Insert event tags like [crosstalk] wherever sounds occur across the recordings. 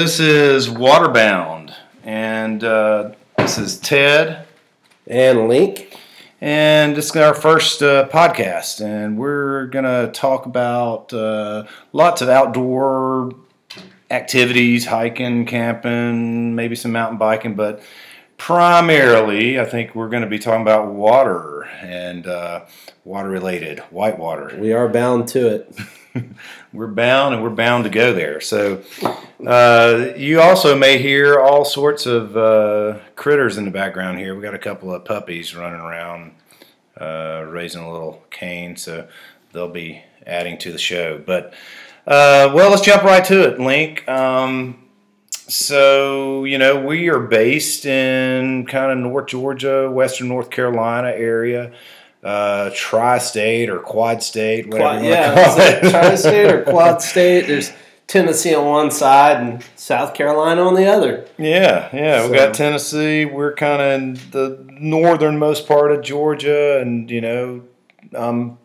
All right, folks. This is Waterbound, and uh, this is Ted, And Link. and this is our first uh, podcast, and we're gonna talk about uh, lots of outdoor activities, hiking, camping, maybe some mountain biking, but primarily, I think we're going to be talking about water and uh, water related, whitewater. We are bound to it. [laughs] [laughs] we're bound and we're bound to go there. So uh, you also may hear all sorts of uh, critters in the background here. We got a couple of puppies running around, uh, raising a little Cain, so they'll be adding to the show. But uh, well, let's jump right to it, Link. Um, so you know we are based in kind of North Georgia, Western North Carolina area uh, tri-state or quad state, whatever Quad, you yeah, it it. [laughs] tri-state or quad state. There's Tennessee on one side and South Carolina on the other. yeah, yeah. We So- got Tennessee. We're kind of in the northernmost part of Georgia, and you know, I'm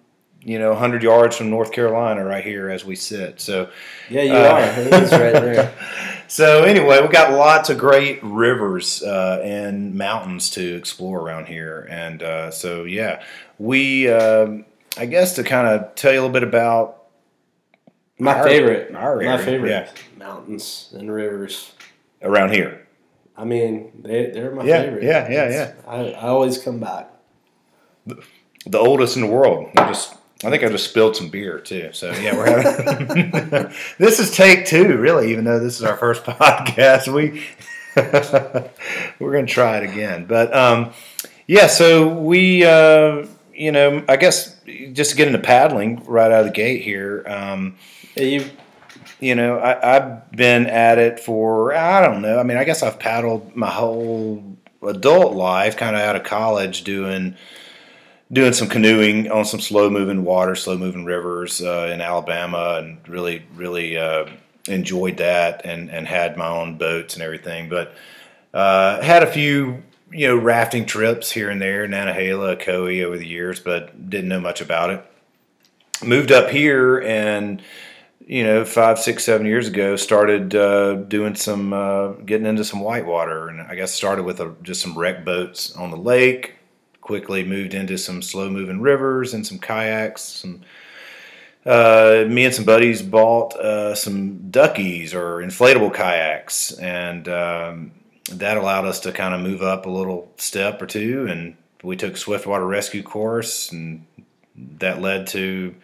you know, hundred yards from North Carolina, right here as we sit. So, Yeah, you Uh, are. It is right there. [laughs] so anyway, we've got lots of great rivers uh, and mountains to explore around here, and uh, so yeah, we. Um, I guess to kind of tell you a little bit about My Our- favorite. our my favorite yeah. mountains and rivers. around here. I mean, they, they're my Yeah, favorite. yeah, yeah, It's- I, I always come back. the oldest in the world. I just, I think I just spilled some beer too. So yeah, we're having. [laughs] this is take two, really. Even though this is our first [laughs] podcast, we [laughs] we're gonna try it again. But um, yeah, so we, uh, you know, I guess just to get into paddling right out of the gate here. Um, you you know, I, I've been at it for I don't know. I mean, I guess I've paddled my whole adult life, kind of out of college, doing doing some canoeing on some slow moving water, slow moving rivers uh, in Alabama, and really, really uh, enjoyed that, and and had my own boats and everything. But uh, had a few. You know, rafting trips here and there, Nantahala, Ocoee over the years, but didn't know much about it. Moved up here and you know, five, six, seven years ago, started uh, doing some, uh, getting into some whitewater, and I guess started with a, just some rec boats on the lake. Quickly moved into some slow moving rivers and some kayaks. Some, uh, me and some buddies bought uh, some duckies or inflatable kayaks, and um, that allowed us to kind of move up a little step or two. And we took Swiftwater rescue course, and that led to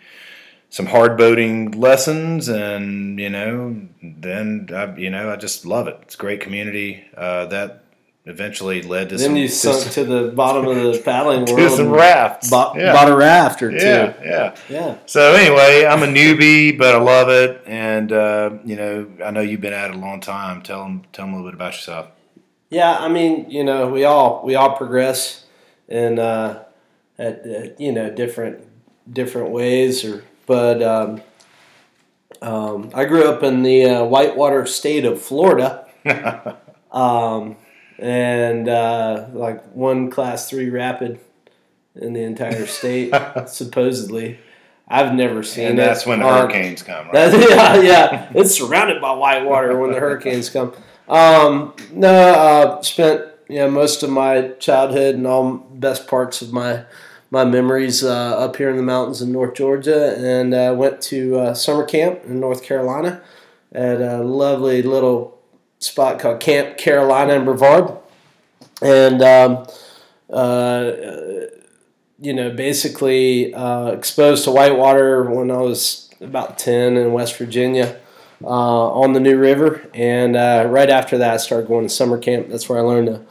some hard boating lessons and you know then I, you know I just love it it's a great community uh, that eventually led to then some you sunk to the bottom of the [laughs] paddling world. to some rafts Bought, yeah. bought a raft or two. yeah yeah Yeah. so anyway I'm a newbie but I love it and uh, you know I know you've been at it a long time tell them tell them a little bit about yourself Yeah, I mean, you know, we all we all progress in uh, at, at you know different different ways, or but um, um, I grew up in the uh, whitewater state of Florida, [laughs] um, and uh, like one class three rapid in the entire state, [laughs] supposedly. I've never seen and it. that's when the hurricanes come right [laughs] yeah, yeah. It's surrounded by whitewater when the hurricanes come. Um, no, uh, spent you know most of my childhood and all best parts of my my memories uh, up here in the mountains in North Georgia, and uh, went to uh, summer camp in North Carolina at a lovely little spot called Camp Carolina in Brevard, and um, uh, you know, basically uh, exposed to whitewater when I was about 10 in West Virginia uh, on the New River. And uh, right after that, I started going to summer camp. That's where I learned to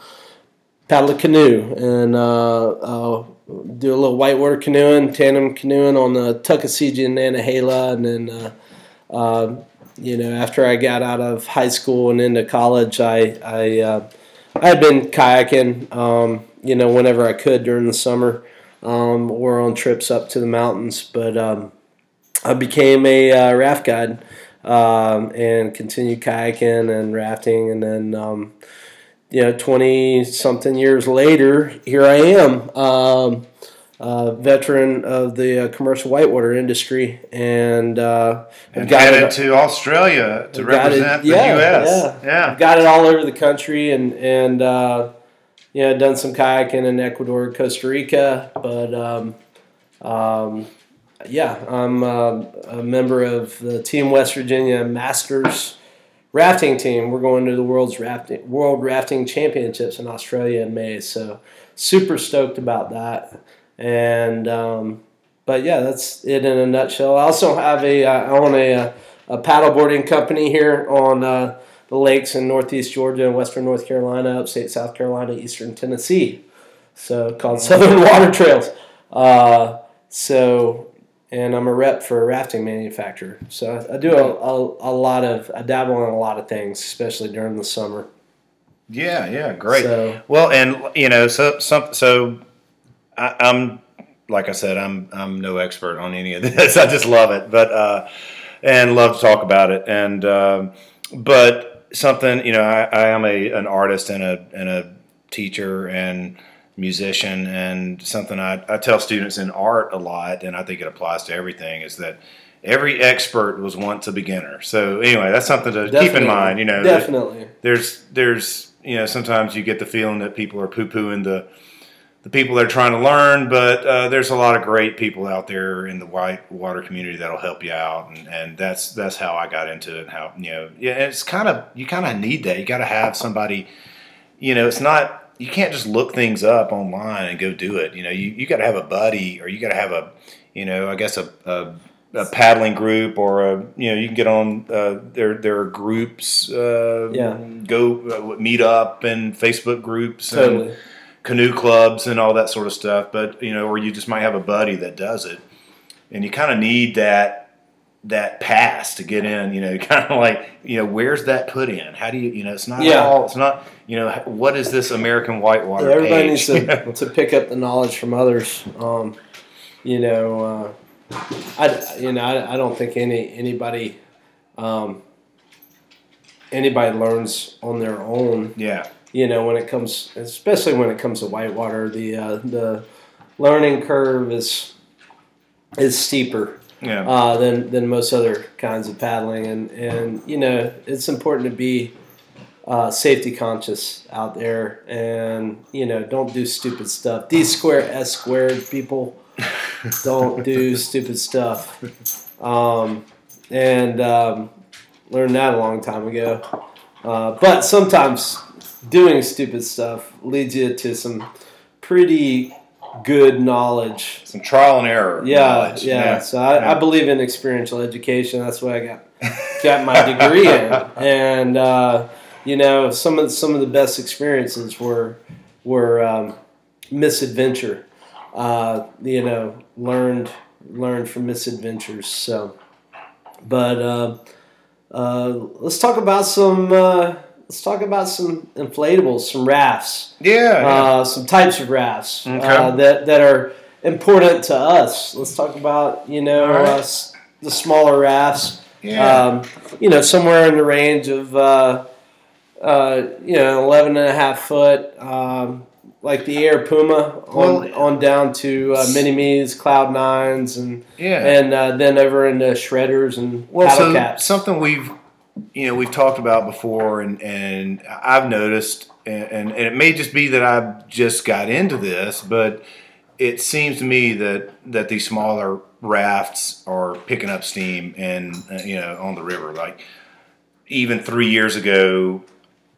paddle a canoe and uh, uh, do a little whitewater canoeing, tandem canoeing on the Tuckasegee and Nantahala. And then, uh, you know, after I got out of high school and into college, I, I, I had been kayaking, um, you know, whenever I could during the summer um, or on trips up to the mountains. But um, I became a uh, raft guide um, and continued kayaking and rafting. And then, um, you know, 20 something years later, here I am. Um, uh, veteran of the uh, commercial whitewater industry, and, uh, And got it- to Australia to I've got it- represent the yeah, U.S. yeah. I've got it all over the country, and and uh, you know done some kayaking in Ecuador, Costa Rica, but um, um, yeah, I'm uh, a member of the Team West Virginia Masters rafting team. We're going to the world's rafting World Rafting Championships in Australia in May, so super stoked about that. And um, but yeah, that's it in a nutshell. I also have a uh, I own a, uh, a paddleboarding company here on uh, the lakes in northeast Georgia and western North Carolina, upstate South Carolina, eastern Tennessee. So called Southern [laughs] Water Trails. Uh, so and I'm a rep for a rafting manufacturer. So I, I do a, a, a lot of I dabble in a lot of things, especially during the summer. Yeah, yeah, great. So- well, and you know, so some, so I, I'm like I said, I'm I'm no expert on any of [laughs] this. I just love it, but uh, and love to talk about it. And um, but something, you know, I, I am a an artist and a and a teacher and musician, and something I, I tell students in art a lot, and I think it applies to everything, is that every expert was once a beginner. So anyway, that's something to keep in mind. You know, definitely. there's there's you know sometimes you get the feeling that people are poo pooing the the people that are trying to learn, but uh, there's a lot of great people out there in the white water community that'll help you out, and, and that's that's how I got into it. And How you know, yeah, it's kind of you kind of need that. You got to have somebody. You know, it's not you can't just look things up online and go do it. You know, you, you got to have a buddy, or you got to have a, you know, I guess a, a a paddling group or a you know you can get on uh, there there are groups uh, Yeah. go uh, meet up and Facebook groups and canoe clubs and all that sort of stuff but you know or you just might have a buddy that does it and you kind of need that that pass to get in you know [laughs] kind of like you know where's that put in how do you you know it's not Yeah. all it's not you know what is this American whitewater Yeah, everybody page? needs to, [laughs] to pick up the knowledge from others. Um, you know, uh, I you know I, I don't think any anybody um, anybody learns on their own. yeah You know, when it comes, especially when it comes to whitewater, the uh, the learning curve is is steeper yeah uh, than than most other kinds of paddling, and and you know it's important to be uh, safety conscious out there, and you know don't do stupid stuff. D squared S squared people [laughs] don't do stupid stuff, um, and um, learned that a long time ago. Uh, but sometimes doing stupid stuff leads you to some pretty good knowledge some trial and error yeah, knowledge. yeah. So I, yeah. I believe in experiential education. That's what I got [laughs] got my degree in, and uh, you know some of some of the best experiences were were um, misadventure. Uh, you know, learned learned from misadventures. So, but uh, uh, let's talk about some. Uh, let's talk about some inflatables, some rafts yeah, yeah. uh, some types of rafts uh, that that are important to us. Let's talk about you know right. uh, the smaller rafts. Yeah. Um, you know, somewhere in the range of uh, uh, you know 11 and a half foot, um, like the AIRE Puma, on, Well- on down to uh, mini me's, Cloud Nines, and yeah. and uh, then over into shredders and Well, paddle so caps. something we've you know we've talked about before, and and I've noticed, and, and, it may just be that I've just got into this, but it seems to me that that these smaller rafts are picking up steam, and uh, you know on the river. Like even three years ago,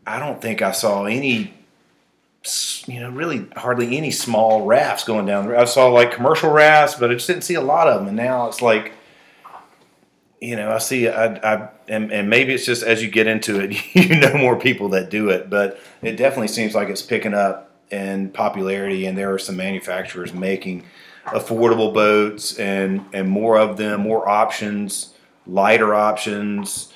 I don't think I saw any. You know, really hardly any small rafts going down. I saw like commercial rafts, but I just didn't see a lot of them. And now it's like, you know, I see, I, I, and, and maybe it's just as you get into it, [laughs] you know more people that do it, but it definitely seems like it's picking up in popularity, and there are some manufacturers making affordable boats and and more of them, more options, lighter options.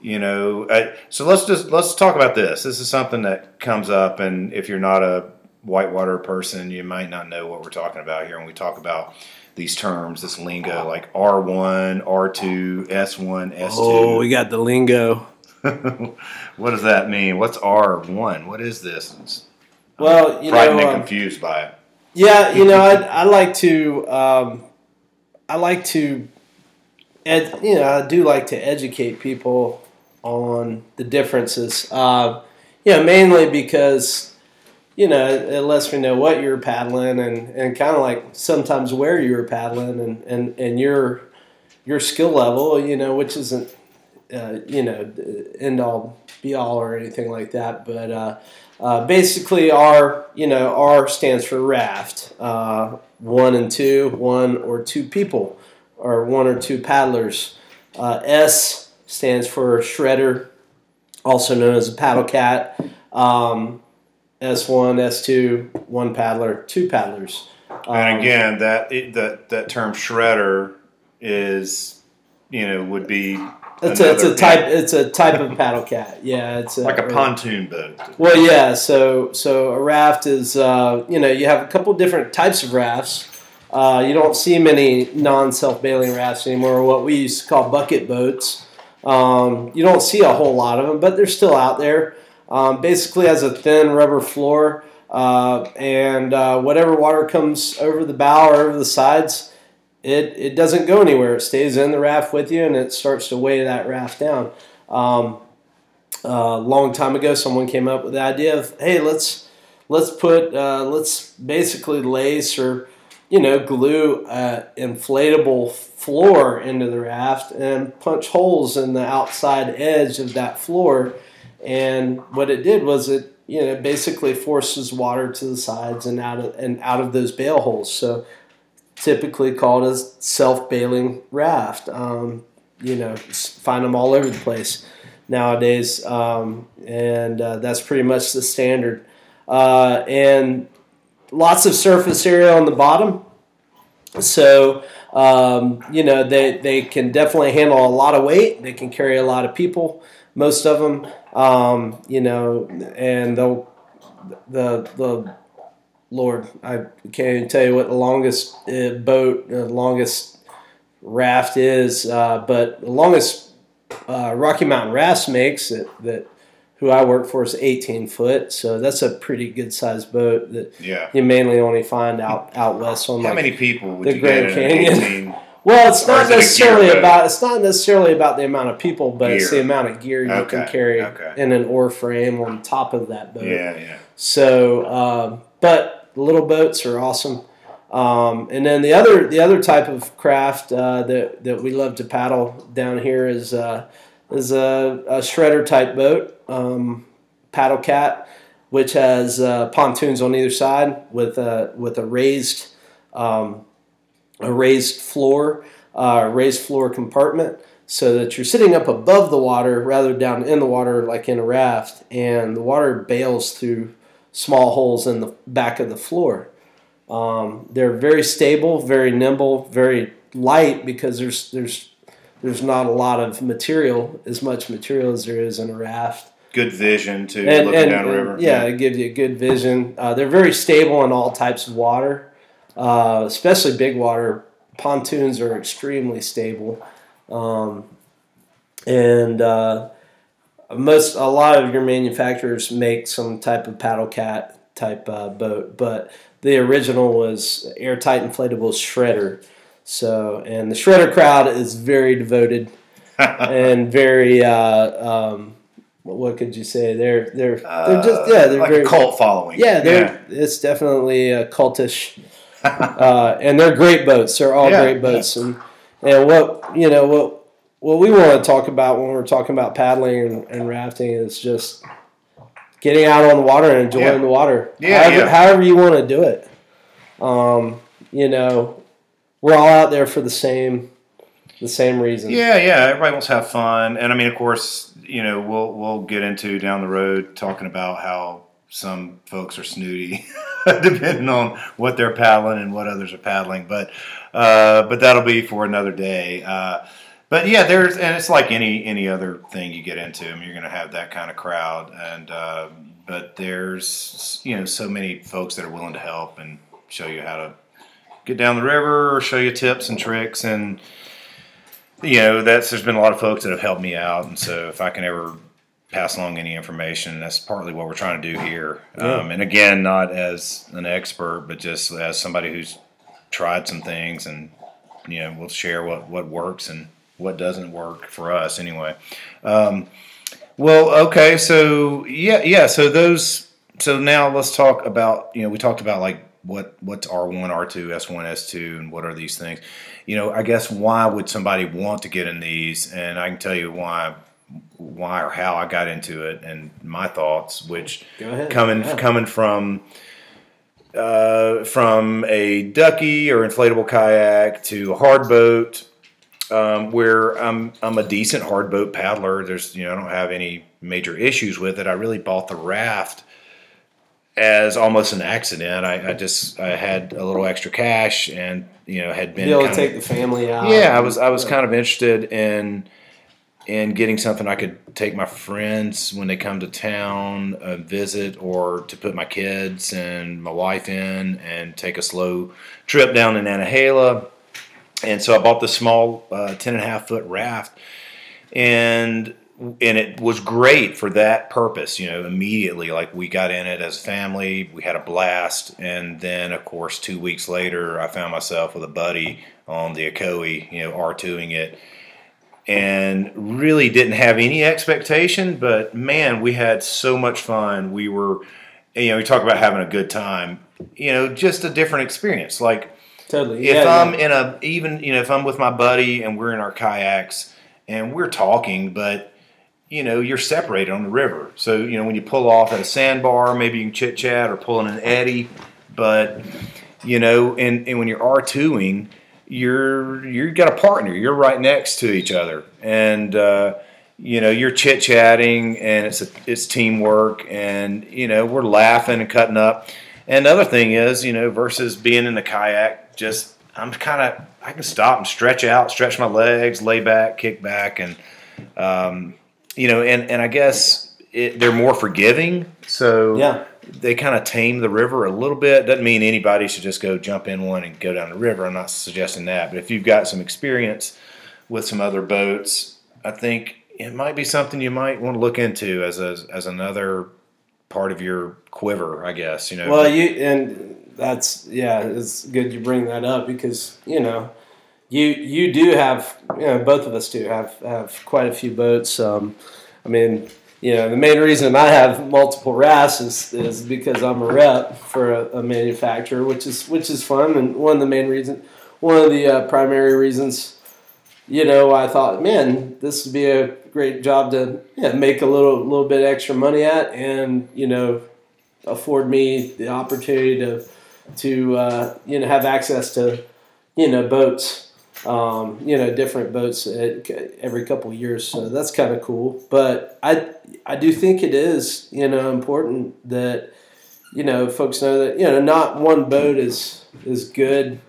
You know, uh, so let's just let's talk about this. This is something that comes up, and if you're not a whitewater person, you might not know what we're talking about here when we talk about these terms, this lingo like R1, R2, S1, S2. oh, we got the lingo. [laughs] what does that mean? What's R1? What is this? It's- Well, you frightened know, and um, confused by it. Yeah, you know, I, [laughs] I like to, um, I like to, ed, you know, I do like to educate people on the differences. Uh, you know, mainly because, you know, it lets me know what you're paddling and, and kind of like sometimes where you're paddling and, and, and your your skill level, you know, which isn't, uh, you know, end all be all or anything like that. But uh, uh, basically, R, you know, R stands for raft. Uh, one and two, one or two people, or one or two paddlers. Uh, S stands for shredder, also known as a paddle cat. Um, S1, S2, one paddler, two paddlers. Um, and again, that that that term shredder is, you know, would be it's a, it's a type [laughs] it's a type of paddle cat. Yeah, it's a, like a pontoon boat. Well, yeah. So, so a raft is, uh, you know, you have a couple different types of rafts. Uh, you don't see many non-self bailing rafts anymore. What we used to call bucket boats. Um, you don't see a whole lot of them, but they're still out there. Um, basically, has a thin rubber floor, uh, and uh, whatever water comes over the bow or over the sides, it it doesn't go anywhere. It stays in the raft with you, and it starts to weigh that raft down. Um, a long time ago, someone came up with the idea of, hey, let's let's put uh, let's basically lace or you know glue an inflatable floor into the raft and punch holes in the outside edge of that floor. And what it did was it you know basically forces water to the sides and out of and out of those bail holes. So typically called a self bailing raft. Um, you know, find them all over the place nowadays, um, and uh, that's pretty much the standard. Uh, and lots of surface area on the bottom, so um, you know they they can definitely handle a lot of weight. They can carry a lot of people, most of them. Um, you know, and they'll the the Lord, I can't even tell you what the longest uh, boat, the longest raft is, uh, but the longest uh, Rocky Mountain Rafts makes that, that who I work for is 18 foot, so that's a pretty good sized boat that Yeah. you mainly only find out out west on How like. many people would the you Grand get in an Canyon. 18? Well, it's not is it necessarily about it's not necessarily about the amount of people, but it's the amount of gear you can carry okay. in an oar frame on top of that boat. Yeah, yeah. So, um, but little boats are awesome. Um, and then the other the other type of craft uh, that that we love to paddle down here is uh, is a, a shredder type boat, um, paddle cat, which has uh, pontoons on either side with a with a raised um, a raised floor, uh, raised floor compartment, so that you're sitting up above the water rather down in the water like in a raft, and the water bails through small holes in the back of the floor. Um, they're very stable, very nimble, very light because there's there's there's not a lot of material, as much material as there is in a raft. Good vision too, And, looking and- down the and, river. yeah, it gives you a good vision. Uh, they're very stable in all types of water, uh, especially big water. Pontoons are extremely stable, um, and uh, most a lot of your manufacturers make some type of paddle cat type uh, boat, but the original was airtight inflatable shredder. So, and the shredder crowd is very devoted [laughs] and very. Uh, um, what could you say? They're they're they're just yeah they're Uh, like very a cult following. yeah they're it's definitely uh, cultish, [laughs] uh, and they're great boats. They're all Yeah, great boats, and and what you know what what we want to talk about when we're talking about paddling and, and rafting is just getting out on the water and enjoying Yeah. the water. Yeah, however, yeah. however you want to do it. Um, you know, we're all out there for the same the same reason. Yeah, yeah. Everybody wants to have fun, and I mean, of course, you know, we'll we'll get into down the road talking about how some folks are snooty, [laughs] depending on what they're paddling and what others are paddling. But uh, but that'll be for another day. Uh, but yeah, there's and it's like any any other thing you get into. I mean, you're going to have that kind of crowd, and uh, but there's you know so many folks that are willing to help and show you how to get down the river or show you tips and tricks and you know that's there's been a lot of folks that have helped me out and so if i can ever pass along any information. That's partly what we're trying to do here. Yeah. Um, and again, not as an expert, but just as somebody who's tried some things and you know we'll share what what works and what doesn't work for us anyway. Um, well, okay, so yeah, yeah. So those. So now let's talk about you know we talked about like what what's R one, R two, S one, S two, and what are these things? You know, I guess why would somebody want to get in these? And I can tell you why why or how I got into it and my thoughts, which coming coming from uh, from a ducky or inflatable kayak to a hard boat, um, where I'm I'm a decent hard boat paddler. There's you know I don't have any major issues with it. I really bought the raft as almost an accident. I, I just I had a little extra cash and you know had been Be able to take of- the family out. yeah, I was I was Yeah. kind of interested in in getting something I could take my friends when they come to town, uh, visit, or to put my kids and my wife in and take a slow trip down to Nantahala. And so I bought the small uh, ten and a half foot raft, and and it was great for that purpose. You know, immediately like we got in it as a family, we had a blast, and then of course two weeks later, I found myself with a buddy on the Ocoee, you know, R2ing it, and really didn't have any expectation. But man, we had so much fun. We were, you know, we talk about having a good time. You know, just a different experience. Like totally. if yeah, I'm yeah. in a even you know if I'm with my buddy and we're in our kayaks and we're talking, but you know you're separated on the river. So you know when you pull off at a sandbar, maybe you can chit chat or pull in an eddy, but you know and, and when you're R twoing, you're you've got a partner. You're right next to each other, and uh, you know you're chit chatting, and it's a, it's teamwork, and you know we're laughing and cutting up. And the other thing is, you know, versus being in the kayak, just I'm kind of I can stop and stretch out, stretch my legs, lay back, kick back, and um, you know, and and I guess it, they're more forgiving, so Yeah. They kind of tame the river a little bit. Doesn't mean anybody should just go jump in one and go down the river. I'm not suggesting that, but if you've got some experience with some other boats, I think it might be something you might want to look into as a, as another part of your quiver. I guess you know. Well, you and that's yeah, it's good you bring that up because you know you you do have you know both of us do have have quite a few boats. Um, I mean, you know, the main reason I have multiple rafts is, is because I'm a rep for a, a manufacturer, which is which is fun and one of the main reason, one of the uh, primary reasons. You know, I thought, man, this would be a great job to yeah, make a little little bit extra money at, and you know, afford me the opportunity to to uh, you know have access to you know boats um, you know different boats at, every couple of years. So that's kind of cool. But I I do think it is you know important that you know folks know that you know not one boat is is good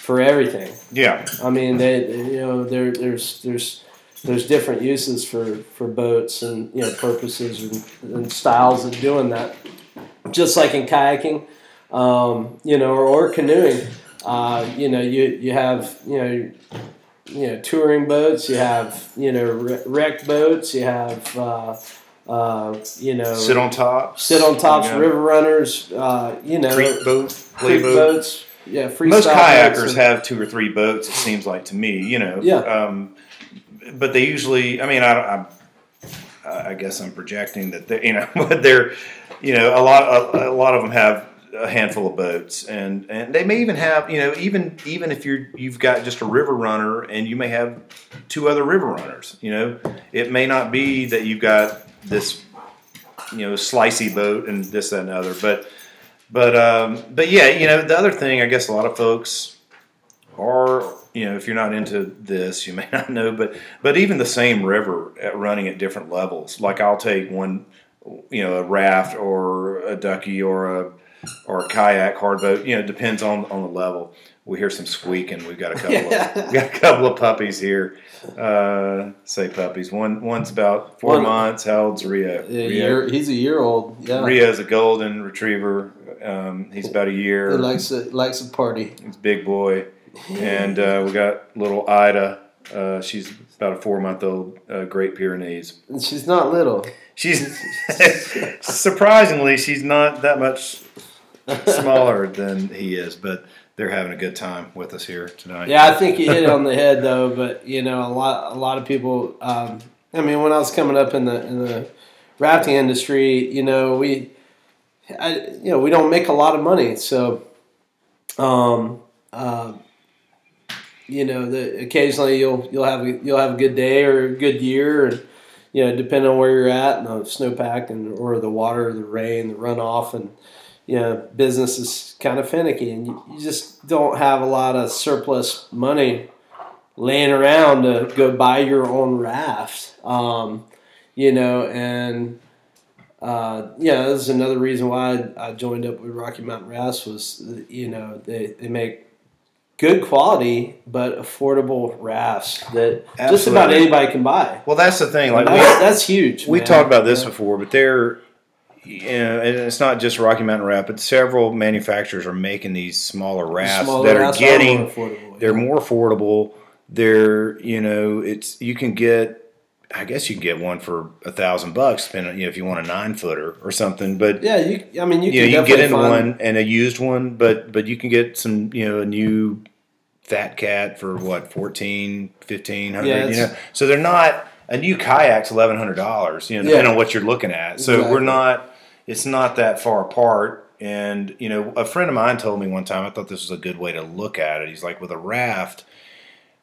for everything. Yeah, I mean, they, you know, there, there's, there's, there's different uses for, for boats and you know purposes and, and styles of doing that. Just like in kayaking, um, you know, or, or canoeing, uh, you know, you you have you know, you know, touring boats, you have you know, wre- wrecked boats, you have uh, uh, you know, sit on top, sit on tops, Yeah. river runners, uh, you know, creek boat, play creek boat. boats, yeah, freestyle Most boats kayakers and- have two or three boats. It seems like to me, you know. Yeah. Um, but they usually, I mean, I, I, I guess I'm projecting that they, you know, [laughs] but they're, you know, a lot, a, a lot of them have a handful of boats, and and they may even have, you know, even even if you're you've got just a river runner, and you may have two other river runners. You know, it may not be that you've got this, you know, slicey boat and this that and the other, but. But um, but yeah, you know the other thing I guess a lot of folks are you know if you're not into this you may [laughs] not know, but but even the same river at running at different levels. Like I'll take one, you know, a raft or a ducky or a or a kayak hard boat. You know, it depends on on the level. We hear some squeaking. We've got a couple. Of, [laughs] we got a couple of puppies here. Uh, say puppies. One one's about four One- months. How old's Rio? Yeah, Rio- year, he's a year old. Yeah, Rio's a golden retriever. Um, he's about a year. he likes a likes a party. He's a big boy. And uh, we got little Ida, Uh, she's about a four month old uh, Great Pyrenees. And she's not little. She's [laughs] surprisingly she's not that much [laughs] smaller than he is, but they're having a good time with us here tonight. Yeah, I think you hit it on the head though. But you know, a lot a lot of people. Um, I mean, when I was coming up in the in the rafting industry, you know, we, I, you know, we don't make a lot of money, so, um, uh, you know, the, occasionally you'll you'll have a, you'll have a good day or a good year, and you know, depending on where you're at, and the snowpack and or the water, the rain, the runoff, and you know, business is kind of finicky, and you, you just don't have a lot of surplus money laying around to go buy your own raft. Um, you know, and uh, yeah, this is another reason why I, joined up with Rocky Mountain Rafts was you know they, they make good quality but affordable rafts that just about anybody can buy. Well, that's the thing. Like that's, we, that's huge. we man. talked about this Yeah. before, but they're, you know, and it's not just Rocky Mountain Raft, but several manufacturers are making these smaller rafts Smaller that are getting more affordable. they're more affordable. They're you know it's you can get I guess you can get one for a thousand bucks, depending you know if you want a nine footer or something. But yeah, you. I mean, you you, can know, you can get in one and a used one, but but you can get some you know a new fat cat for what 14 1500 Yeah, you know so they're not a new kayak's eleven hundred dollars you know Yeah. depending on what you're looking at so Exactly. we're not it's not that far apart and you know a friend of mine told me one time i thought this was a good way to look at it he's like with a raft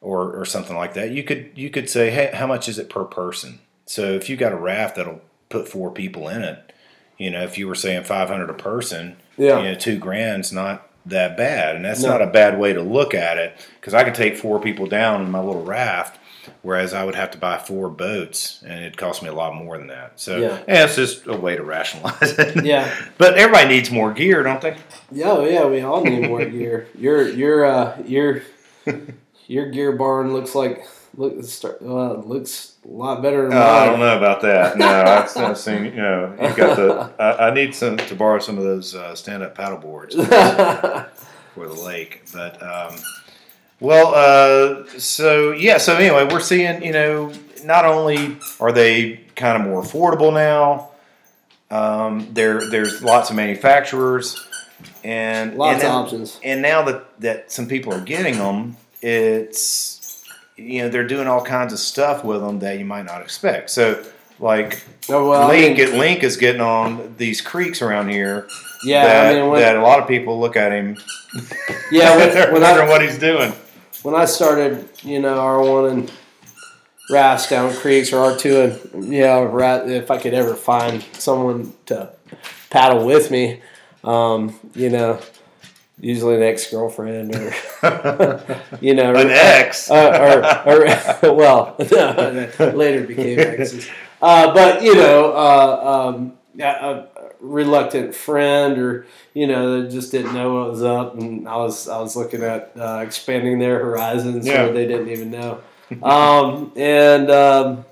or or something like that you could you could say hey how much is it per person so if you got a raft that'll put four people in it you know if you were saying 500 a person Yeah. you know two grand's not that bad and that's No. not a bad way to look at it because i could take four people down in my little raft whereas i would have to buy four boats and it cost me a lot more than that so Yeah. yeah, it's just a way to rationalize it [laughs] Yeah. but everybody needs more gear don't they Yeah, oh, yeah, we all need more [laughs] gear. Your your uh your [laughs] your gear barn looks like look start uh, looks a lot better than Oh, I don't know about that. No, I've I've seen. You know, you got the. I, I need some to borrow some of those uh, stand-up paddle boards for the lake. But um, well, uh, so yeah. So anyway, we're seeing. You know, not only are they kind of more affordable now. Um, there, there's lots of manufacturers, and Lots and of now- options. And now that that some people are getting them, it's you know they're doing all kinds of stuff with them that you might not expect. So like Oh, well, I Link, mean, Link is getting on these creeks around here yeah, that, I mean when, that a lot of people look at him. yeah when, [laughs] when wondering I what he's doing. When I started, you know, R one and rafts down creeks or R two and yeah, if I could ever find someone to paddle with me, um, you know, usually an ex girlfriend or [laughs] you know An ex. [laughs] uh, or, or [laughs] well, later became exes. Uh, but you know, uh, um, a reluctant friend, or you know, that just didn't know what was up, and I was I was looking at uh, expanding their horizons, Yeah. so they didn't even know. Um, and um,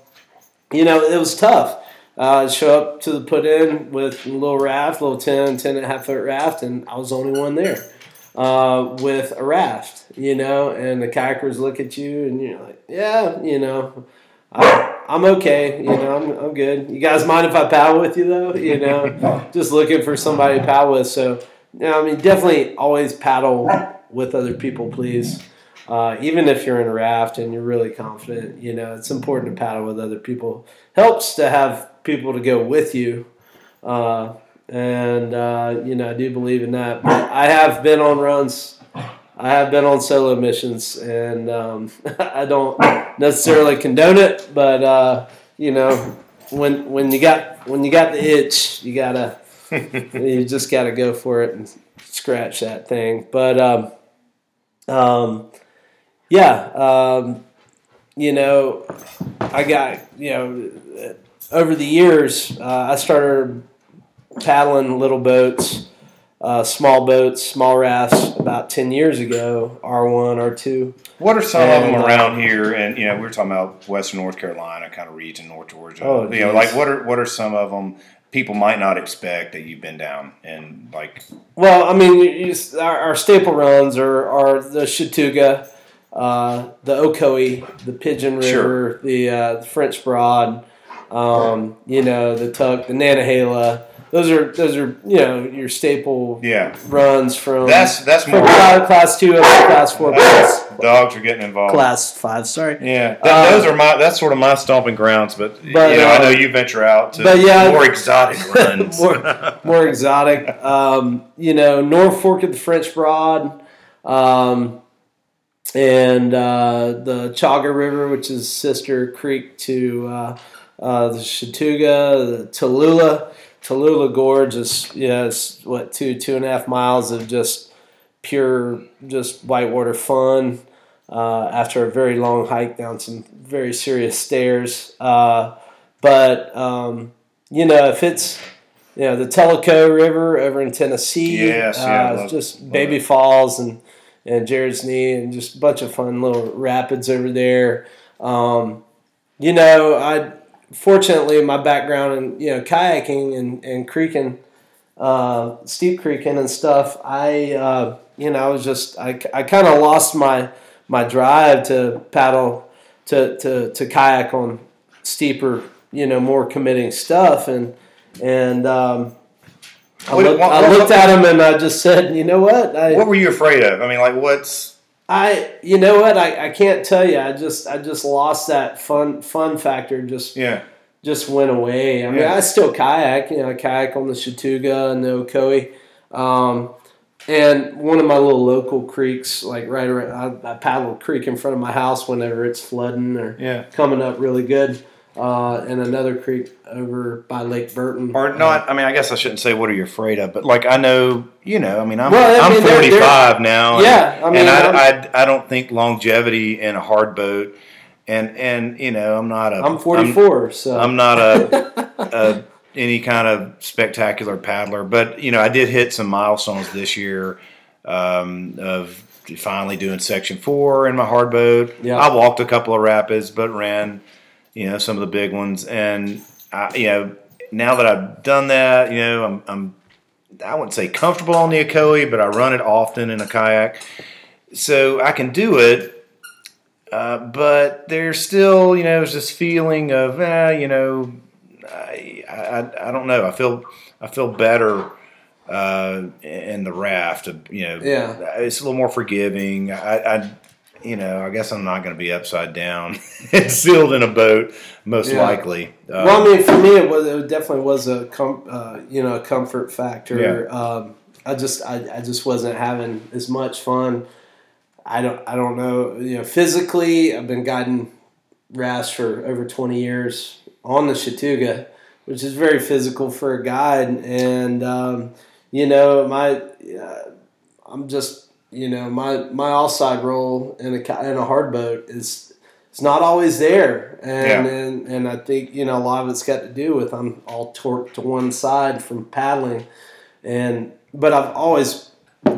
you know, it was tough. Uh, show up to the put in with a little raft, little 10, 10 and a half foot raft, and I was the only one there uh, with a raft, you know, and the kayakers look at you and you're like, yeah, you know, I, I'm okay, you know, I'm, I'm good. You guys mind if I paddle with you though? You know, [laughs] just looking for somebody to paddle with. So, you know, I mean, definitely always paddle with other people, please. Uh, even if you're in a raft and you're really confident, you know, it's important to paddle with other people. Helps to have people to go with you. Uh, and uh, you know I do believe in that. But I have been on runs. I have been on solo missions, and um, [laughs] I don't necessarily condone it. But uh, you know, when when you got when you got the itch, you gotta [laughs] you just gotta go for it and scratch that thing. But um, um, yeah, um, you know, I got you know over the years, uh, I started paddling little boats, uh, small boats, small rafts about 10 years ago, R1, R2. What are some of them And, uh, around here? And you know, we were talking about Western North Carolina, kind of region, North Georgia. Oh, you know, like what are what are some of them people might not expect that you've been down and like Well, I mean, you, you, our, our staple runs are, are the Chattooga, uh, the Ocoee, the Pigeon River, Sure. the, uh, the French Broad, um, you know, the Tuck, the Nantahala. Those are those are you know your staple Yeah, runs from that's that's from more. class, two up to class four, class, Dogs are getting involved. class five. Sorry. Yeah, Th- Uh, those are my. That's sort of my stomping grounds. But, But, you know, I uh, know you venture out to but yeah. more exotic [laughs] runs. More- more exotic. Um, you know, North Fork of the French Broad, um, and uh, the Chauga River, which is sister creek to uh, uh, the Chattooga, the Tallulah. Tallulah Gorge is yeah, it's what two two and a half miles of just pure just whitewater fun. Uh, after a very long hike down some very serious stairs, uh, but um, you know if it's you know the Tellico River over in Tennessee. Yes, yeah, uh, love- just Baby. Falls and and Jared's Knee and just a bunch of fun little rapids over there. Um, you know, I fortunately my background in you know kayaking and and creeking, uh, steep creeking and stuff. I uh, you know I was just I, I kind of lost my my drive to paddle to to to kayak on steeper you know more committing stuff and and um, I, What- looked, what- I what- looked at him and I just said you know what I what were you afraid of? I mean, like, what's I you know what I, I can't tell you I just I just lost that fun fun factor just yeah, just went away. I mean, Yeah. I still kayak. You know, I kayak on the Chattooga and the Ocoee. Um, and one of my little local creeks, like right around, I, I paddle a creek in front of my house whenever it's flooding or yeah, coming up really good. Uh, and another creek over by Lake Burton. or not? I mean, I guess I shouldn't say what are you afraid of, but like I know, you know, I mean, I'm Well, I I'm they're- 45 now. and- Yeah, I mean, and I'm- I, I I don't think longevity in a hard boat, and and you know, I'm not a I'm 44, so I'm not a, [laughs] a any kind of spectacular paddler, but you know, I did hit some milestones this year um, of finally doing section four in my hard boat. Yeah. I walked a couple of rapids, but ran, you know, some of the big ones, and I, you know, now that I've done that, you know, I'm, I'm I wouldn't say comfortable on the Ocoee, but I run it often in a kayak, so I can do it. Uh, but there's still, you know, there's this feeling of, eh, you know, I, I, I don't know. I feel, I feel better uh, in the raft. You know, Yeah. it's a little more forgiving. I, I you know, I guess I'm not going to be upside down [laughs] and sealed in a boat, most Yeah. likely. Um, well, I mean, for me, it was it definitely was a com- uh, you know a comfort factor. Um, I just I, I just wasn't having as much fun. I don't I don't know you know physically I've been guiding rafts for over twenty years on the Chattooga, which is very physical for a guide, and um, you know my uh, I'm just you know my my offside roll in a in a hard boat is it's not always there, and, Yeah. and and I think you know a lot of it's got to do with I'm all torqued to one side from paddling, and but I've always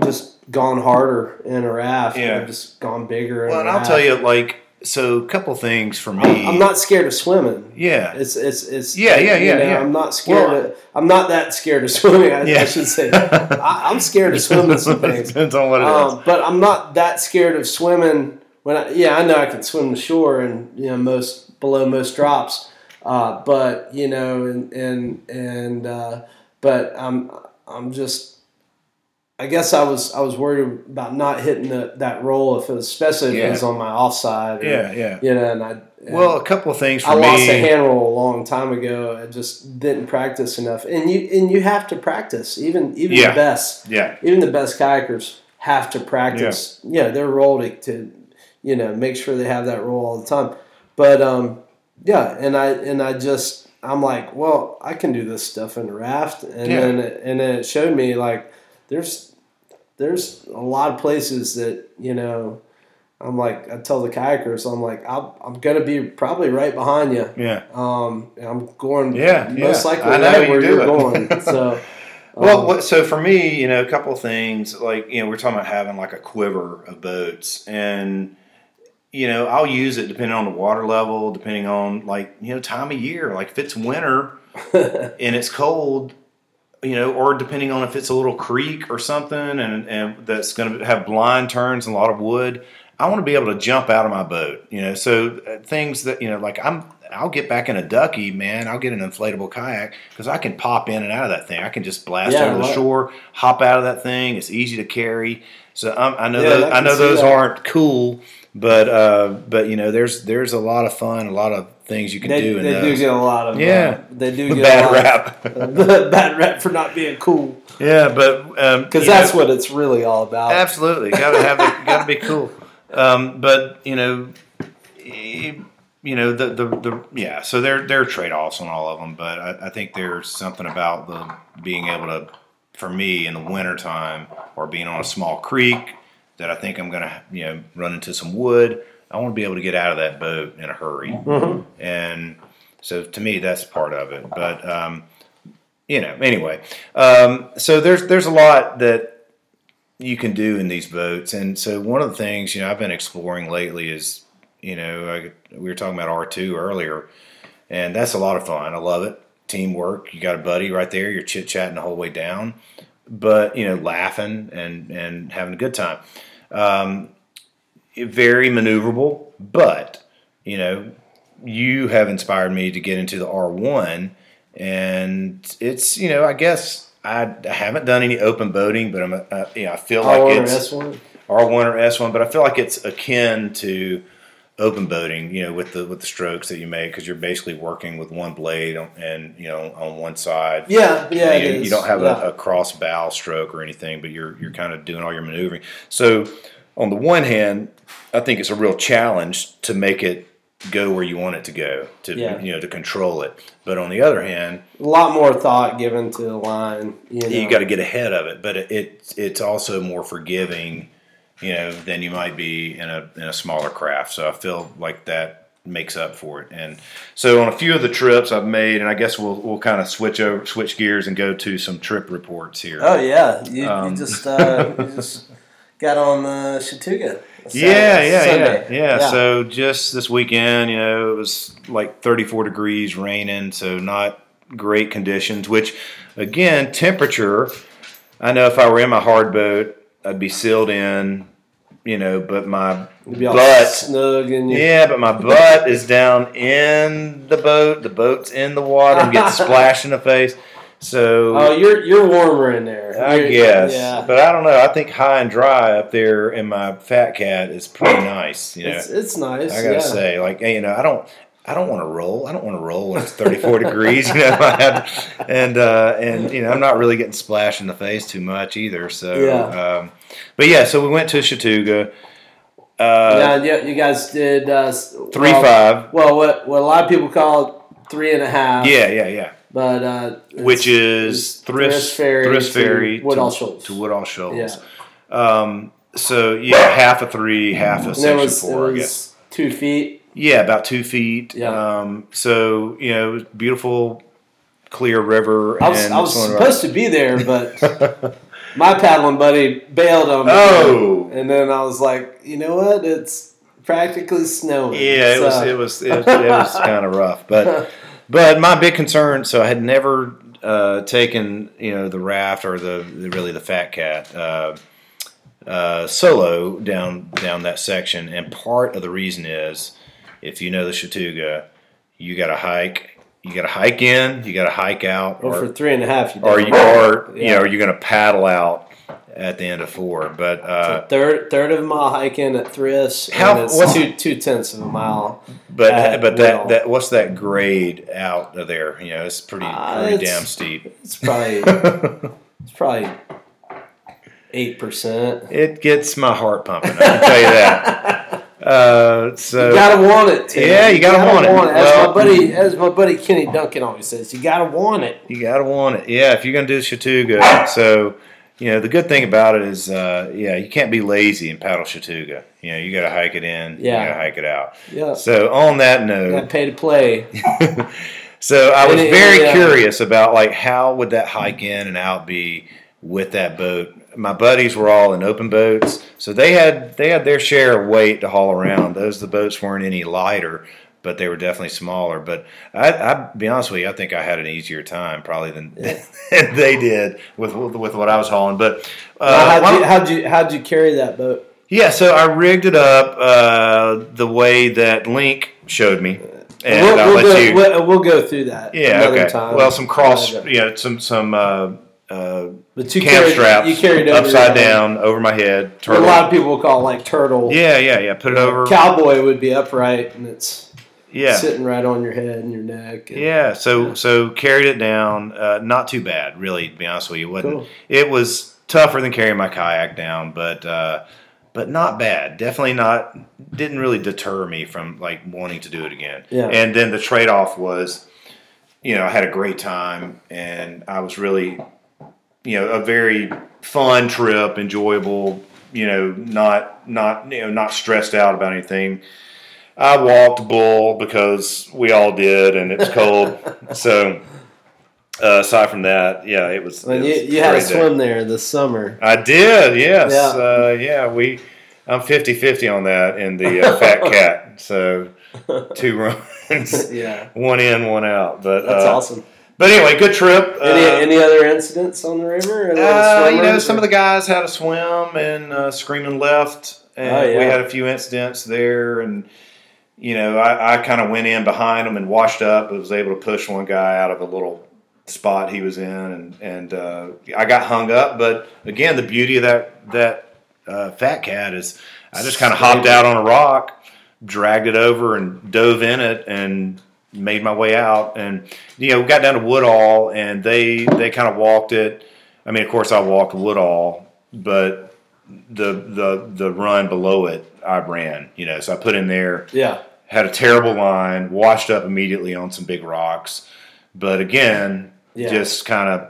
just gone harder in a raft. Yeah. I've just gone bigger. in well, a and I'll tell you, like, so a couple things for me. I'm, not scared of swimming. Yeah. It's it's it's Yeah, yeah, yeah, know, yeah. I'm not scared. Well- of, I'm not that scared of [laughs] swimming. I, Yeah. I should say. I, I'm scared of [laughs] swimming some things. Depends on what it is. Um, but I'm not that scared of swimming. When I, yeah, I know I can swim the shore and you know most below most drops. Uh, but you know, and and and uh, but I'm I'm just. I guess I was I was worried about not hitting the, that roll if it was, especially if Yeah. it was on my offside. or, yeah, yeah. You know, and I and Well, a couple of things for I me. lost a hand roll a long time ago. I just didn't practice enough, and you and you have to practice. Even even Yeah. the best yeah, even the best kayakers have to practice. Yeah, their roll to, to, you know, make sure they have that roll all the time. But um, yeah, and I and I just I'm like, well, I can do this stuff in raft, and Yeah. then it, and then it showed me like there's there's a lot of places that you know. I'm like I tell the kayakers, I'm like I'm, I'm gonna be probably right behind you. yeah. Um, I'm going Yeah, most yeah. likely I know right you where do you're it. going. [laughs] So Well, um, what, so for me, you know, a couple of things like you know, we're talking about having like a quiver of boats, and you know, I'll use it depending on the water level, depending on like you know time of year. Like if it's winter [laughs] and it's cold, you know, or depending on if it's a little creek or something, and and that's going to have blind turns and a lot of wood. I want to be able to jump out of my boat. You know, so uh, things that you know, like I'm, I'll get back in a ducky, man. I'll get an inflatable kayak because I can pop in and out of that thing. I can just blast Yeah, over the shore, hop out of that thing. It's easy to carry. So um, I know Yeah, those, I I know those that. aren't cool, but uh, but you know, there's there's a lot of fun, a lot of things you can They, do in they do those. get a lot of Yeah. Uh, they do The get bad a lot of rap. [laughs] Of, bad rap for not being cool yeah, but um, because you that's know- what it's really all about. Absolutely, got to have it. Got to be cool. Um, but you know, you know the, the the yeah. So there there are trade offs on all of them, but I, I think there's something about the being able to, for me in the wintertime or being on a small creek that I think I'm gonna you know run into some wood. I want to be able to get out of that boat in a hurry, and so to me that's part of it. But um, you know, anyway, um, so there's there's a lot that you can do in these boats. And so one of the things, you know, I've been exploring lately is, you know, I, we were talking about R2 earlier, and that's a lot of fun. I love it. Teamwork. You got a buddy right there. You're chit chatting the whole way down, but you know, laughing and and having a good time. Um, very maneuverable, but you know, you have inspired me to get into the R1, and it's you know, I guess I, I haven't done any open boating, but I'm a, uh, you know, I feel like R1 or it's S1? R1 or S1, but I feel like it's akin to open boating, you know, with the with the strokes that you make because you're basically working with one blade on, and you know on one side. Yeah, yeah, you, you don't have yeah. a, a cross bow stroke or anything, but you're you're kind of doing all your maneuvering. So on the one hand, I think it's a real challenge to make it go where you want it to go to Yeah. you know to control it. But on the other hand, a lot more thought given to the line. You, know. you got to get ahead of it, but it, it it's also more forgiving, you know, than you might be in a in a smaller craft. So I feel like that makes up for it. And so on a few of the trips I've made, and I guess we'll we'll kind of switch over switch gears and go to some trip reports here. Oh yeah, you, Um, you just uh, you [laughs] just got on the Chattooga. Yeah, yeah, Sunday. yeah, yeah, So just this weekend, you know, it was like 34 degrees, raining, so not great conditions. Which, again, temperature. I know if I were in my hard boat, I'd be sealed in, you know, but my butt. snug and you, Yeah, but my butt is down in the boat. The boat's in the water. I'm getting [laughs] splashed in the face. So Oh, you're you're warmer in there. I You're- guess, Yeah. but I don't know. I think high and dry up there in my fat cat is pretty nice. You know, It's, it's nice. I gotta yeah. say, like you know, I don't, I don't want to roll. I don't want to roll when it's 34 [laughs] degrees. You know, I have, and uh, and you know, I'm not really getting splashed in the face too much either. So, Yeah. um, but yeah, so we went to Chattooga. Uh, yeah, yeah, you guys did uh, Three well, five. Well, what what a lot of people call three and a half. Yeah, yeah, yeah. But uh, Which is Thrift Ferry, Thrift to Ferry Woodall Shoals. to Woodall Shoals. Yeah. Um, so yeah, half a three, half a And section was, four, it I guess. two feet. Yeah, about two feet. Yeah. Um, so you know, it was beautiful, clear river. I was I was supposed to be there, [laughs] but my paddling buddy bailed on me. Oh. and then I was like, you know what? It's practically snowing. Yeah, it So- was it was it was, it was [laughs] kind of rough, but [laughs] but my big concern. So I had never uh, taken you know the raft or the, the really the fat cat uh, uh, solo down down that section, and part of the reason is if you know the Chattooga, you got to hike. You got to hike in. You got to hike out. Well, or- for three and a half, you or you are you Yeah. know are you going to paddle out at the end of four but uh third third of a mile hiking at Thriss. How- and it's what's- two two tenths of a mile. but but that will. that what's that grade out of there you know it's pretty Uh, pretty it's- damn steep It's probably [laughs] it's probably eight percent. it gets my heart pumping i can tell you that [laughs] uh so You gotta want it. Tim. Yeah, you gotta want it. As Well- my buddy, as my buddy Kenny Duncan always says, you gotta want it. you gotta want it yeah if you're gonna do Chattooga so you know the good thing about it is uh yeah you can't be lazy and paddle Chattooga you know you gotta hike it in Yeah. you gotta hike it out Yeah, so on that note pay to play. [laughs] So I was it- very yeah. curious about like how would that hike in and out be with that boat. My buddies were all in open boats, so they had they had their share of weight to haul around. Those the boats weren't any lighter, but they were definitely smaller. But I, I be honest with you, I think I had an easier time probably than, [laughs] than they did with with what I was hauling. But uh, Now, how'd, you, how'd you how'd you carry that boat? Yeah, so I rigged it up uh, the way that Link showed me, and we'll, I'll we'll let go, you. we'll, we'll go through that. yeah, another okay. Time. Well, some cross, yeah, some some uh, uh, but you cam carried, straps You carried over upside down over my head. What Turtle. A lot of people call it like turtle. yeah, yeah, yeah. Put it over. Cowboy would be upright and it's yeah, sitting right on your head and your neck. And, yeah. So Yeah. so carried it down. Uh, not too bad, really. To be honest with you, it wasn't. Cool. It was tougher than carrying my kayak down, but uh, but not bad. Definitely not. Didn't really deter me from like wanting to do it again. Yeah. And then the trade off was, you know, I had a great time, and I was really, you know, a very fun trip, enjoyable. You know, not not you know not stressed out about anything. I walked bull because we all did, and it was cold. [laughs] so, uh, aside from that, yeah, it was. It you, was you had a great day. swim there this summer. I did, yes. Yeah. Uh, yeah, we. I'm 50-50 on that in the uh, Fat [laughs] Cat. So two [laughs] runs, yeah, one in, one out. But that's uh, awesome. But anyway, good trip. Any, Uh, any other incidents on the river? Uh, you know, some or- of the guys had a swim and uh, screaming left, and Oh, yeah. we had a few incidents there. And you know, I, I kind of went in behind them and washed up. I was able to push one guy out of a little spot he was in, and and uh, I got hung up. But again, the beauty of that that uh, fat cat is, I just kind of hopped out on a rock, dragged it over, and dove in it, and made my way out. And you know, got down to Woodall, and they they kind of walked it. I mean, of course, I walked Woodall, but the the the run below it, I ran. You know, so I put in there Yeah, had a terrible line, washed up immediately on some big rocks. But again, Yeah. just kind of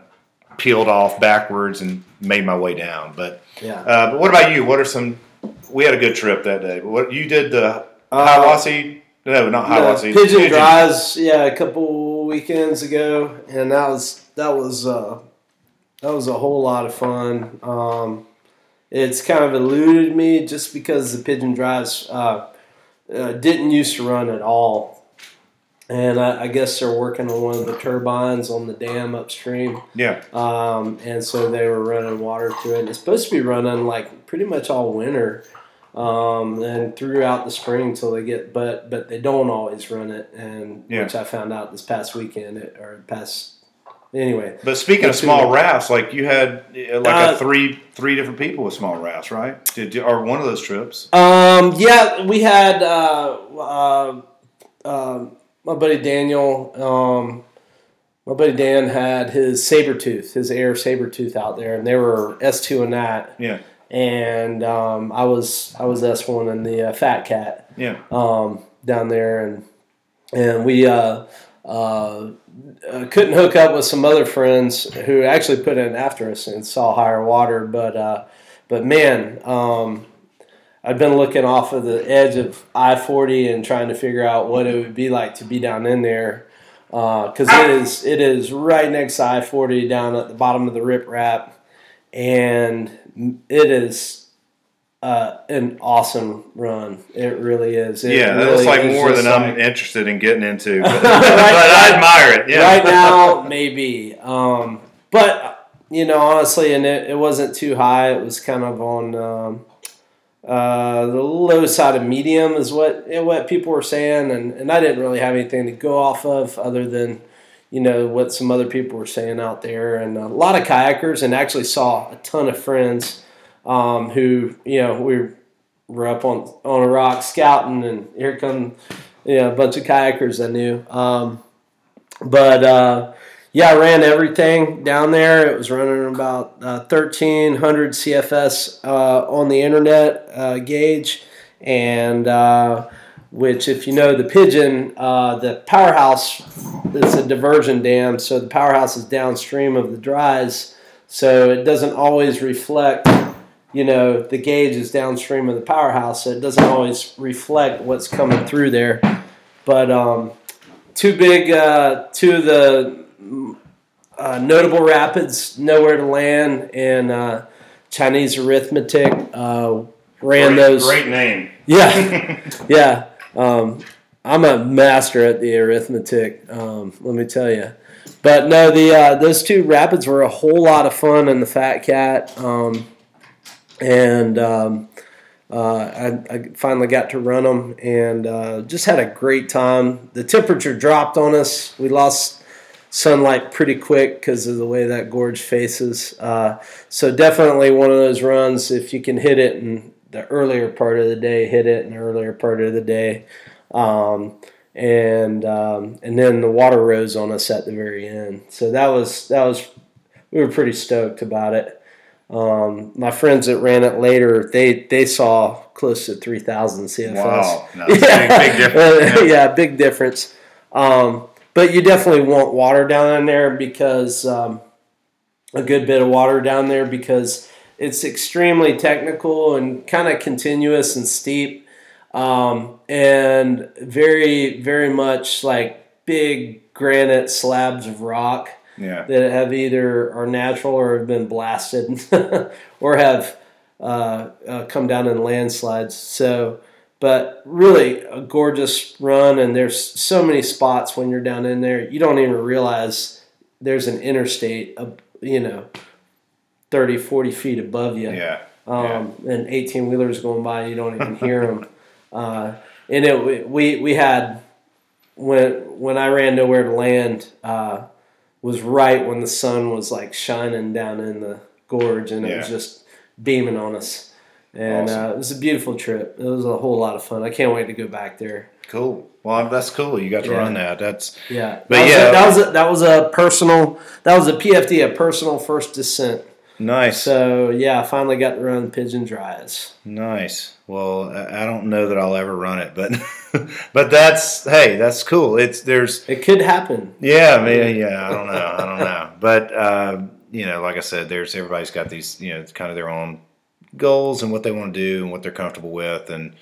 peeled off backwards and made my way down. But yeah. uh, but what about you? What are some? We had a good trip that day. But what you did the Uh, Hiwassee? No, not Hiwassee. Pigeon Dries. yeah, a couple weekends ago, and that was that was uh, that was a whole lot of fun. Um, it's kind of eluded me just because the Pigeon Dries uh, uh, didn't used to run at all, and I, I guess they're working on one of the turbines on the dam upstream. Yeah, Um, and so they were running water through it. And it's supposed to be running like pretty much all winter, um, and throughout the spring till they get. But but they don't always run it, and Yeah. which I found out this past weekend it, or past. Anyway, but speaking of small rafts, like you had uh, like Uh, a three three different people with small rafts, right? Did you, or one of those trips? um, yeah, we had uh, uh, um my buddy Daniel. Um, my buddy Dan had his saber tooth, his AIRE Sabertooth out there, and they were S two and that. Yeah, and um, I was I was S one and the uh, Fat Cat yeah, um, down there, and and we uh, uh, uh, couldn't hook up with some other friends who actually put in after us and saw higher water, but uh, but man. Um, I've been looking off of the edge of I forty and trying to figure out what it would be like to be down in there, because it is it is right next to I forty down at the bottom of the Rip Rap, and it is uh, an awesome run. It really is. It yeah. really That's like more than I'm interested in getting into, [laughs] but, Right, but I admire it. Yeah, Right now, [laughs] maybe. Um, but you know, honestly, and it, it wasn't too high. It was kind of on um, uh, the low side of medium, is what what people were saying, and, and I didn't really have anything to go off of other than you know what some other people were saying out there, and a lot of kayakers, and actually saw a ton of friends um, who you know we were up on on a rock scouting, and here come you know, a bunch of kayakers I knew. Um, but uh, yeah, I ran everything down there. It was running about uh, 1300 CFS uh, on the internet uh, gauge, and uh, which, if you know the pigeon, uh, the powerhouse, it's a diversion dam, so the powerhouse is downstream of the dries, so it doesn't always reflect. You know, the gauge is downstream of the powerhouse, so it doesn't always reflect what's coming through there. But um, two big, uh, two of the uh, notable rapids, nowhere to land, and uh, Chinese arithmetic uh, ran great, those. great name. [laughs] Yeah, [laughs] yeah. Um, I'm a master at the arithmetic. Um, let me tell you. But no, the uh, those two rapids were a whole lot of fun in the Fat Cat, um, and um, uh, I, I, finally got to run them and uh, just had a great time. The temperature dropped on us. We lost sunlight pretty quick because of the way that gorge faces. Uh, so definitely one of those runs. If you can hit it in the earlier part of the day, hit it in the earlier part of the day. Um, and um, and then the water rose on us at the very end. So that was that was we were pretty stoked about it. Um, my friends that ran it later, they they saw close to three thousand CFS. Wow, no, [laughs] yeah. big, big difference. yeah. [laughs] yeah, big difference. Um, but you definitely want water down in there because um, a good bit of water down there because it's extremely technical and kind of continuous and steep, um, and very very much like big granite slabs of rock Yeah. that have either are natural or have been blasted [laughs] or have uh, uh, come down in landslides. So, but really a gorgeous run, and there's so many spots when you're down in there, you don't even realize there's an interstate, of, you know, 30, 40 feet above you. Yeah. Um, and 18 wheelers going by, you don't even hear them. [laughs] Uh, and it, we, we had, when, when I ran nowhere to land, uh, was right when the sun was like shining down in the gorge and it was just beaming on us. And Awesome. uh, it was a beautiful trip. It was a whole lot of fun. I can't wait to go back there. Cool. Well, that's cool. You got to Yeah. run that. That's Yeah, But that was yeah. a, that was a, that was a personal. That was a PFD, a personal first descent. Nice. So yeah, I finally got to run Pigeon Dries. Nice. Well, I I don't know that I'll ever run it, but [laughs] but that's hey, that's cool. It's there's It could happen. yeah, maybe, yeah. I don't know. I don't know. [laughs] But uh, you know, like I said, there's everybody's got these you know kind of their own goals and what they want to do and what they're comfortable with, and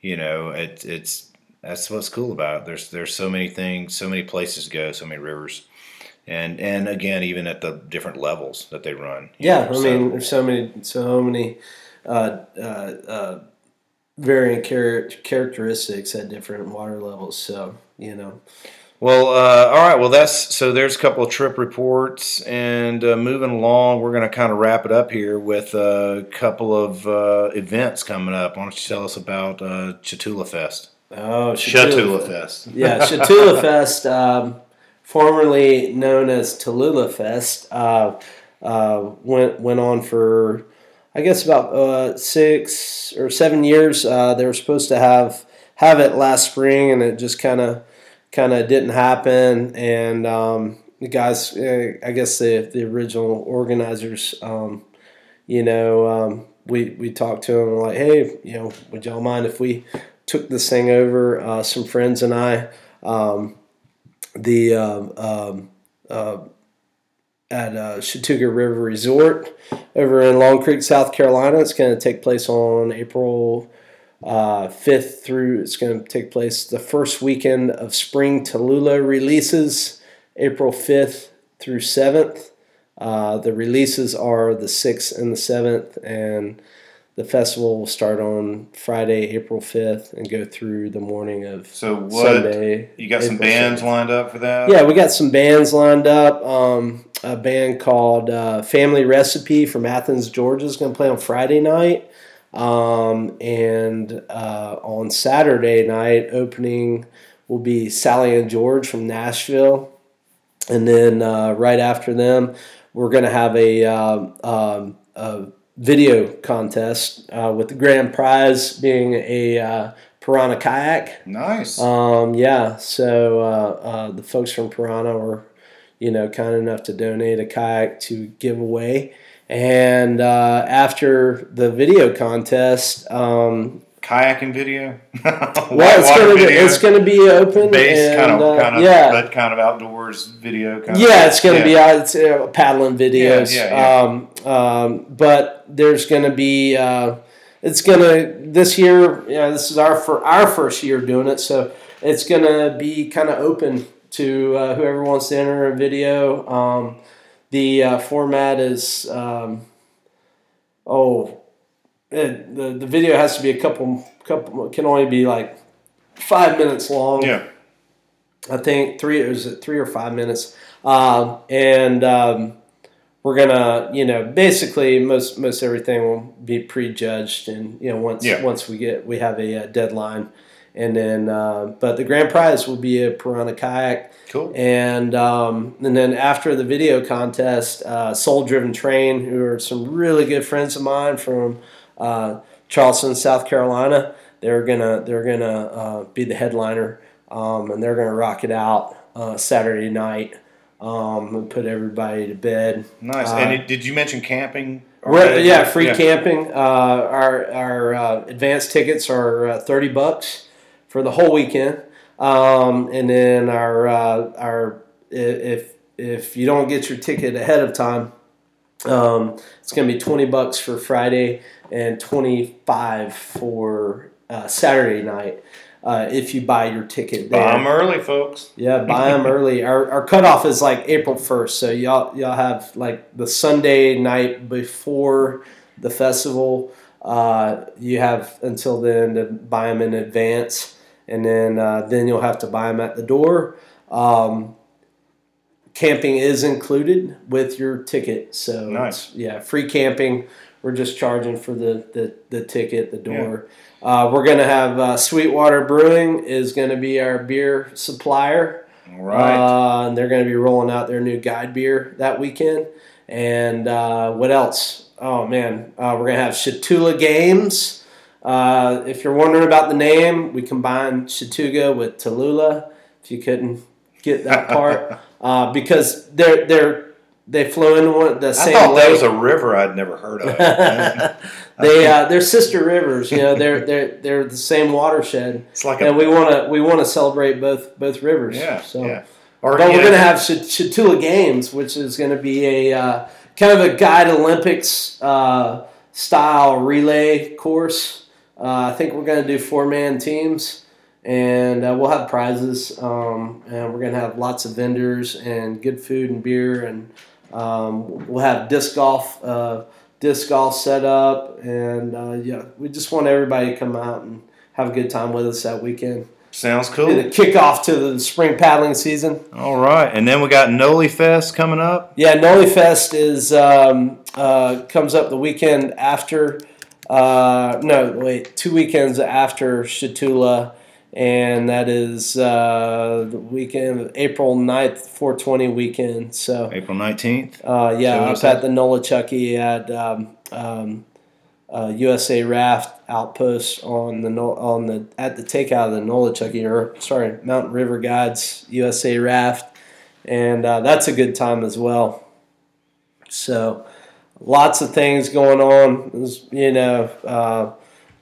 you know, it, it's that's what's cool about it. There's there's so many things, so many places to go, so many rivers. And and again, even at the different levels that they run. Yeah, know, I so- mean, there's so many, so many uh, uh, uh, varying char- characteristics at different water levels. So you know, Well, uh, all right. Well, that's so. There's a couple of trip reports, and uh, moving along, we're going to kind of wrap it up here with a couple of uh, events coming up. Why don't you tell us about uh, Chatula Fest? oh, Chatula Fest. yeah, Chatula [laughs] Fest, um, formerly known as Tallulah Fest, uh, uh, went went on for I guess about uh, six or seven years. Uh, they were supposed to have have it last spring, and it just kind of kind of didn't happen. And um, the guys, uh, I guess the the original organizers, um, you know, um, we we talked to them like, hey, you know, would y'all mind if we took this thing over? Uh, some friends and I. Um, the um, uh, at uh, Chattooga River Resort over in Long Creek, South Carolina. It's going to take place on April uh, 5th through, it's going to take place the first weekend of spring Tallulah releases, April 5th through 7th. Uh, the releases are the 6th and the 7th, and the festival will start on Friday, April 5th, and go through the morning of So what? Sunday. You got some bands 7th. lined up for that? Yeah, we got some bands lined up. Um, a band called uh, Family Recipe from Athens, Georgia is going to play on Friday night. Um, and uh, on Saturday night, opening will be Sally and George from Nashville. And then uh, right after them, we're going to have a, um, um, a video contest uh, with the grand prize being a uh, Pyranha kayak. Nice. Um, yeah, so uh, uh, the folks from Pyranha were, you know, kind enough to donate a kayak to give away. And uh, after the video contest, um, Kayaking video. [laughs] well, it's gonna be it's gonna be open base and, kind of uh, kind of yeah, but kind of outdoors video. Kind yeah, it's gonna yeah. be. It's uh, paddling videos. Yeah, yeah, Um, um, but there's gonna be. Uh, it's gonna this year. Yeah, this is our for our first year doing it, so it's gonna be kind of open to uh, whoever wants to enter a video. Um, the uh, format is um, oh, it, the the video has to be a couple couple can only be like five minutes long. Yeah. I think three is it three or five minutes, um, and um, we're gonna, you know, basically most most everything will be prejudged, and you know, once Yeah. once we get we have a, uh deadline, and then uh, but the grand prize will be a Pyranha kayak, Cool. and um, and then after the video contest, uh, Soul Driven Train, who are some really good friends of mine from uh, Charleston, South Carolina, they're gonna they're gonna uh, be the headliner, um, and they're gonna rock it out uh, Saturday night. Um, and put everybody to bed. Nice. Uh, and did you mention camping? Yeah, free camping. Uh, our our uh, advanced tickets are uh, thirty bucks for the whole weekend, um, and then our uh, our if if you don't get your ticket ahead of time, um, it's going to be twenty bucks for Friday and twenty five for uh, Saturday night. Uh, if you buy your ticket there. Buy 'em early, folks. Yeah, buy them [laughs] early. Our, our cutoff is like April first, so y'all y'all have like the Sunday night before the festival. Uh, you have until then to buy them in advance, and then uh, then you'll have to buy them at the door. Um, camping is included with your ticket, so Nice. yeah, free camping. We're just charging for the the, the ticket, the door. Uh, we're gonna have uh, Sweetwater Brewing is gonna be our beer supplier. All right. Uh, and they're going to be rolling out their new guide beer that weekend. And uh, what else? Oh man, uh, we're going to have Chatula Games. Uh, if you're wondering about the name, we combined Chattooga with Tallulah. If you couldn't get that part, [laughs] uh, because they're they're they flow in one the I same thought that was a river I'd never heard of. [laughs] they uh, they're sister rivers. You know, they're they're they're the same watershed, it's like a and we want to we want to celebrate both both rivers. yeah, So. yeah. Or But we're going to have Ch- Chatula Games, which is going to be a uh, kind of a guide Olympics uh, style relay course. Uh, I think we're going to do four man teams, and uh, we'll have prizes, um, and we're going to have lots of vendors and good food and beer, and um, we'll have disc golf, uh, disc golf set up, and uh, yeah, we just want everybody to come out and have a good time with us that weekend. sounds And cool. the kickoff to the spring paddling season. All right, and then we got Noli Fest coming up. Yeah, Noli Fest is um, uh, comes up the weekend after. Uh, no, wait, two weekends after Chatula, and that is uh, the weekend of April 9th, 420 weekend. So, April nineteenth. uh, yeah, So up at the Nolichucky at um, um, uh, USA Raft Outpost on the on the at the takeout of the Nolichucky or sorry Mountain River Guides USA Raft, and uh, that's a good time as well. So, lots of things going on. You know, uh,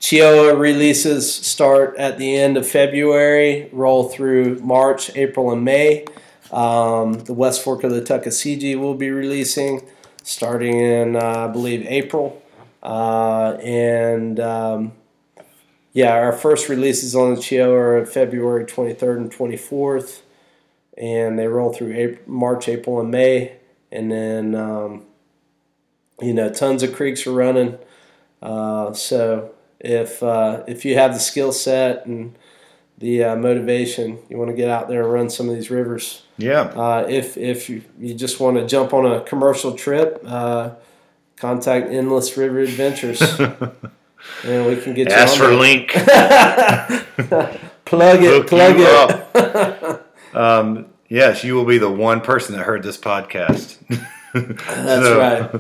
Cheoah releases start at the end of February, roll through March, April, and May. Um, the West Fork of the Tuckasegee will be releasing starting in, uh, I believe, April. Uh, and um, yeah, our first releases on the Cheoah are February 23rd and 24th. And they roll through April, March, April, and May. And then, um, you know, tons of creeks are running. Uh, so if uh, if you have the skill set and the uh, motivation, you want to get out there and run some of these rivers. Yeah. Uh, if if you, you just want to jump on a commercial trip, uh, contact Endless River Adventures, [laughs] and we can get you Ask on for there. link. [laughs] plug it, Hook plug you it. [laughs] Um, yes, you will be the one person that heard this podcast. That's So- right.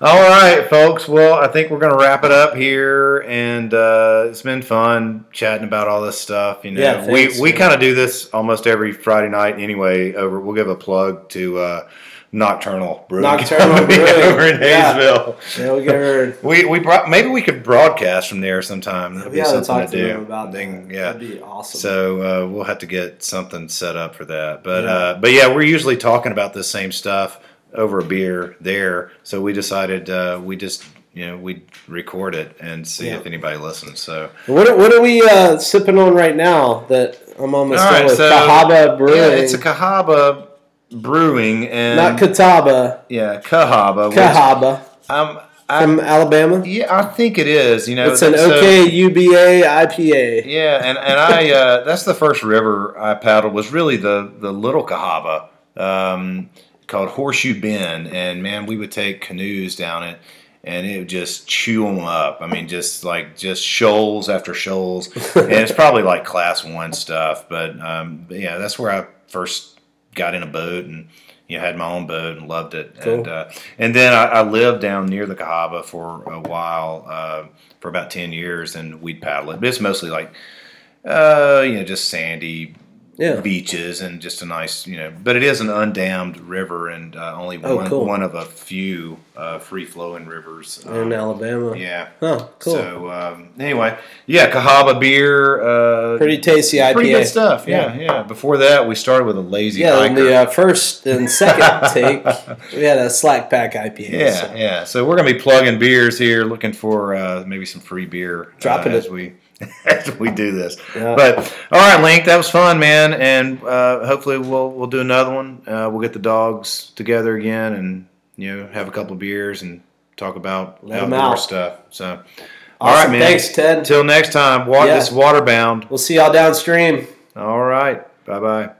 All right, folks. Well, I think we're going to wrap it up here, and uh, it's been fun chatting about all this stuff. You know, Yeah, thanks, we we kind of do this almost every Friday night anyway. Over, we'll give a plug to uh, Nocturnal Brewing Nocturnal [laughs] Brewing, over in. Hayesville. Yeah, we get heard. [laughs] We we brought, maybe we could broadcast from there sometime. That'd We be gotta something talk to to do. them about Then, that. yeah. That'd be awesome. So uh, we'll have to get something set up for that. But Yeah. uh, but yeah, we're usually talking about the same stuff over a beer there. So we decided uh, we just you know we'd record it and see Yeah. if anybody listens. So What are, what are we uh, sipping on right now? That I'm almost All done right, with so- Cahaba Brewing, yeah, it's a Cahaba Brewing and not Catawba, yeah Cahaba. Cahaba I'm, I'm from Alabama. yeah I think it is. You know It's an so- Oka Uba IPA. Yeah, and, and I uh, that's the first river I paddled was really the the Little Cahaba. Um, called Horseshoe Bend, and man, we would take canoes down it, and it would just chew them up. I mean, just like just shoals after shoals, [laughs] and it's probably like class one stuff. But, um, but yeah, that's where I first got in a boat and you know, had my own boat and loved it. Cool. And uh, and then I, I lived down near the Cahaba for a while, uh, for about ten years, and we'd paddle it. But it's mostly like, uh, you know, just sandy Yeah. beaches and just a nice, you know. But it is an undammed river and uh, only Oh, one cool. one of a few uh, free flowing rivers. In Um, Alabama. yeah. Oh, cool. So um, anyway, yeah, Cahaba beer. Uh, Pretty tasty IPA. Pretty good stuff. Yeah, yeah, Before that, we started with a lazy Yeah, in hiker. the uh, first and second [laughs] take, we had a slack pack IPA. Yeah, so. yeah. So we're gonna be plugging beers here, looking for uh, maybe some free beer. Dropping uh, it. as we [laughs] as we do this. Yeah. But all right, Link, that was fun, man, and uh, hopefully we'll we'll do another one. Uh, we'll get the dogs together again, and you know have a couple of beers and talk about Let outdoor out. stuff. So, all Awesome. right, man. Thanks, Ted. Until next time. Wa- Yeah. This Waterbound. We'll see y'all downstream. All right. Bye bye.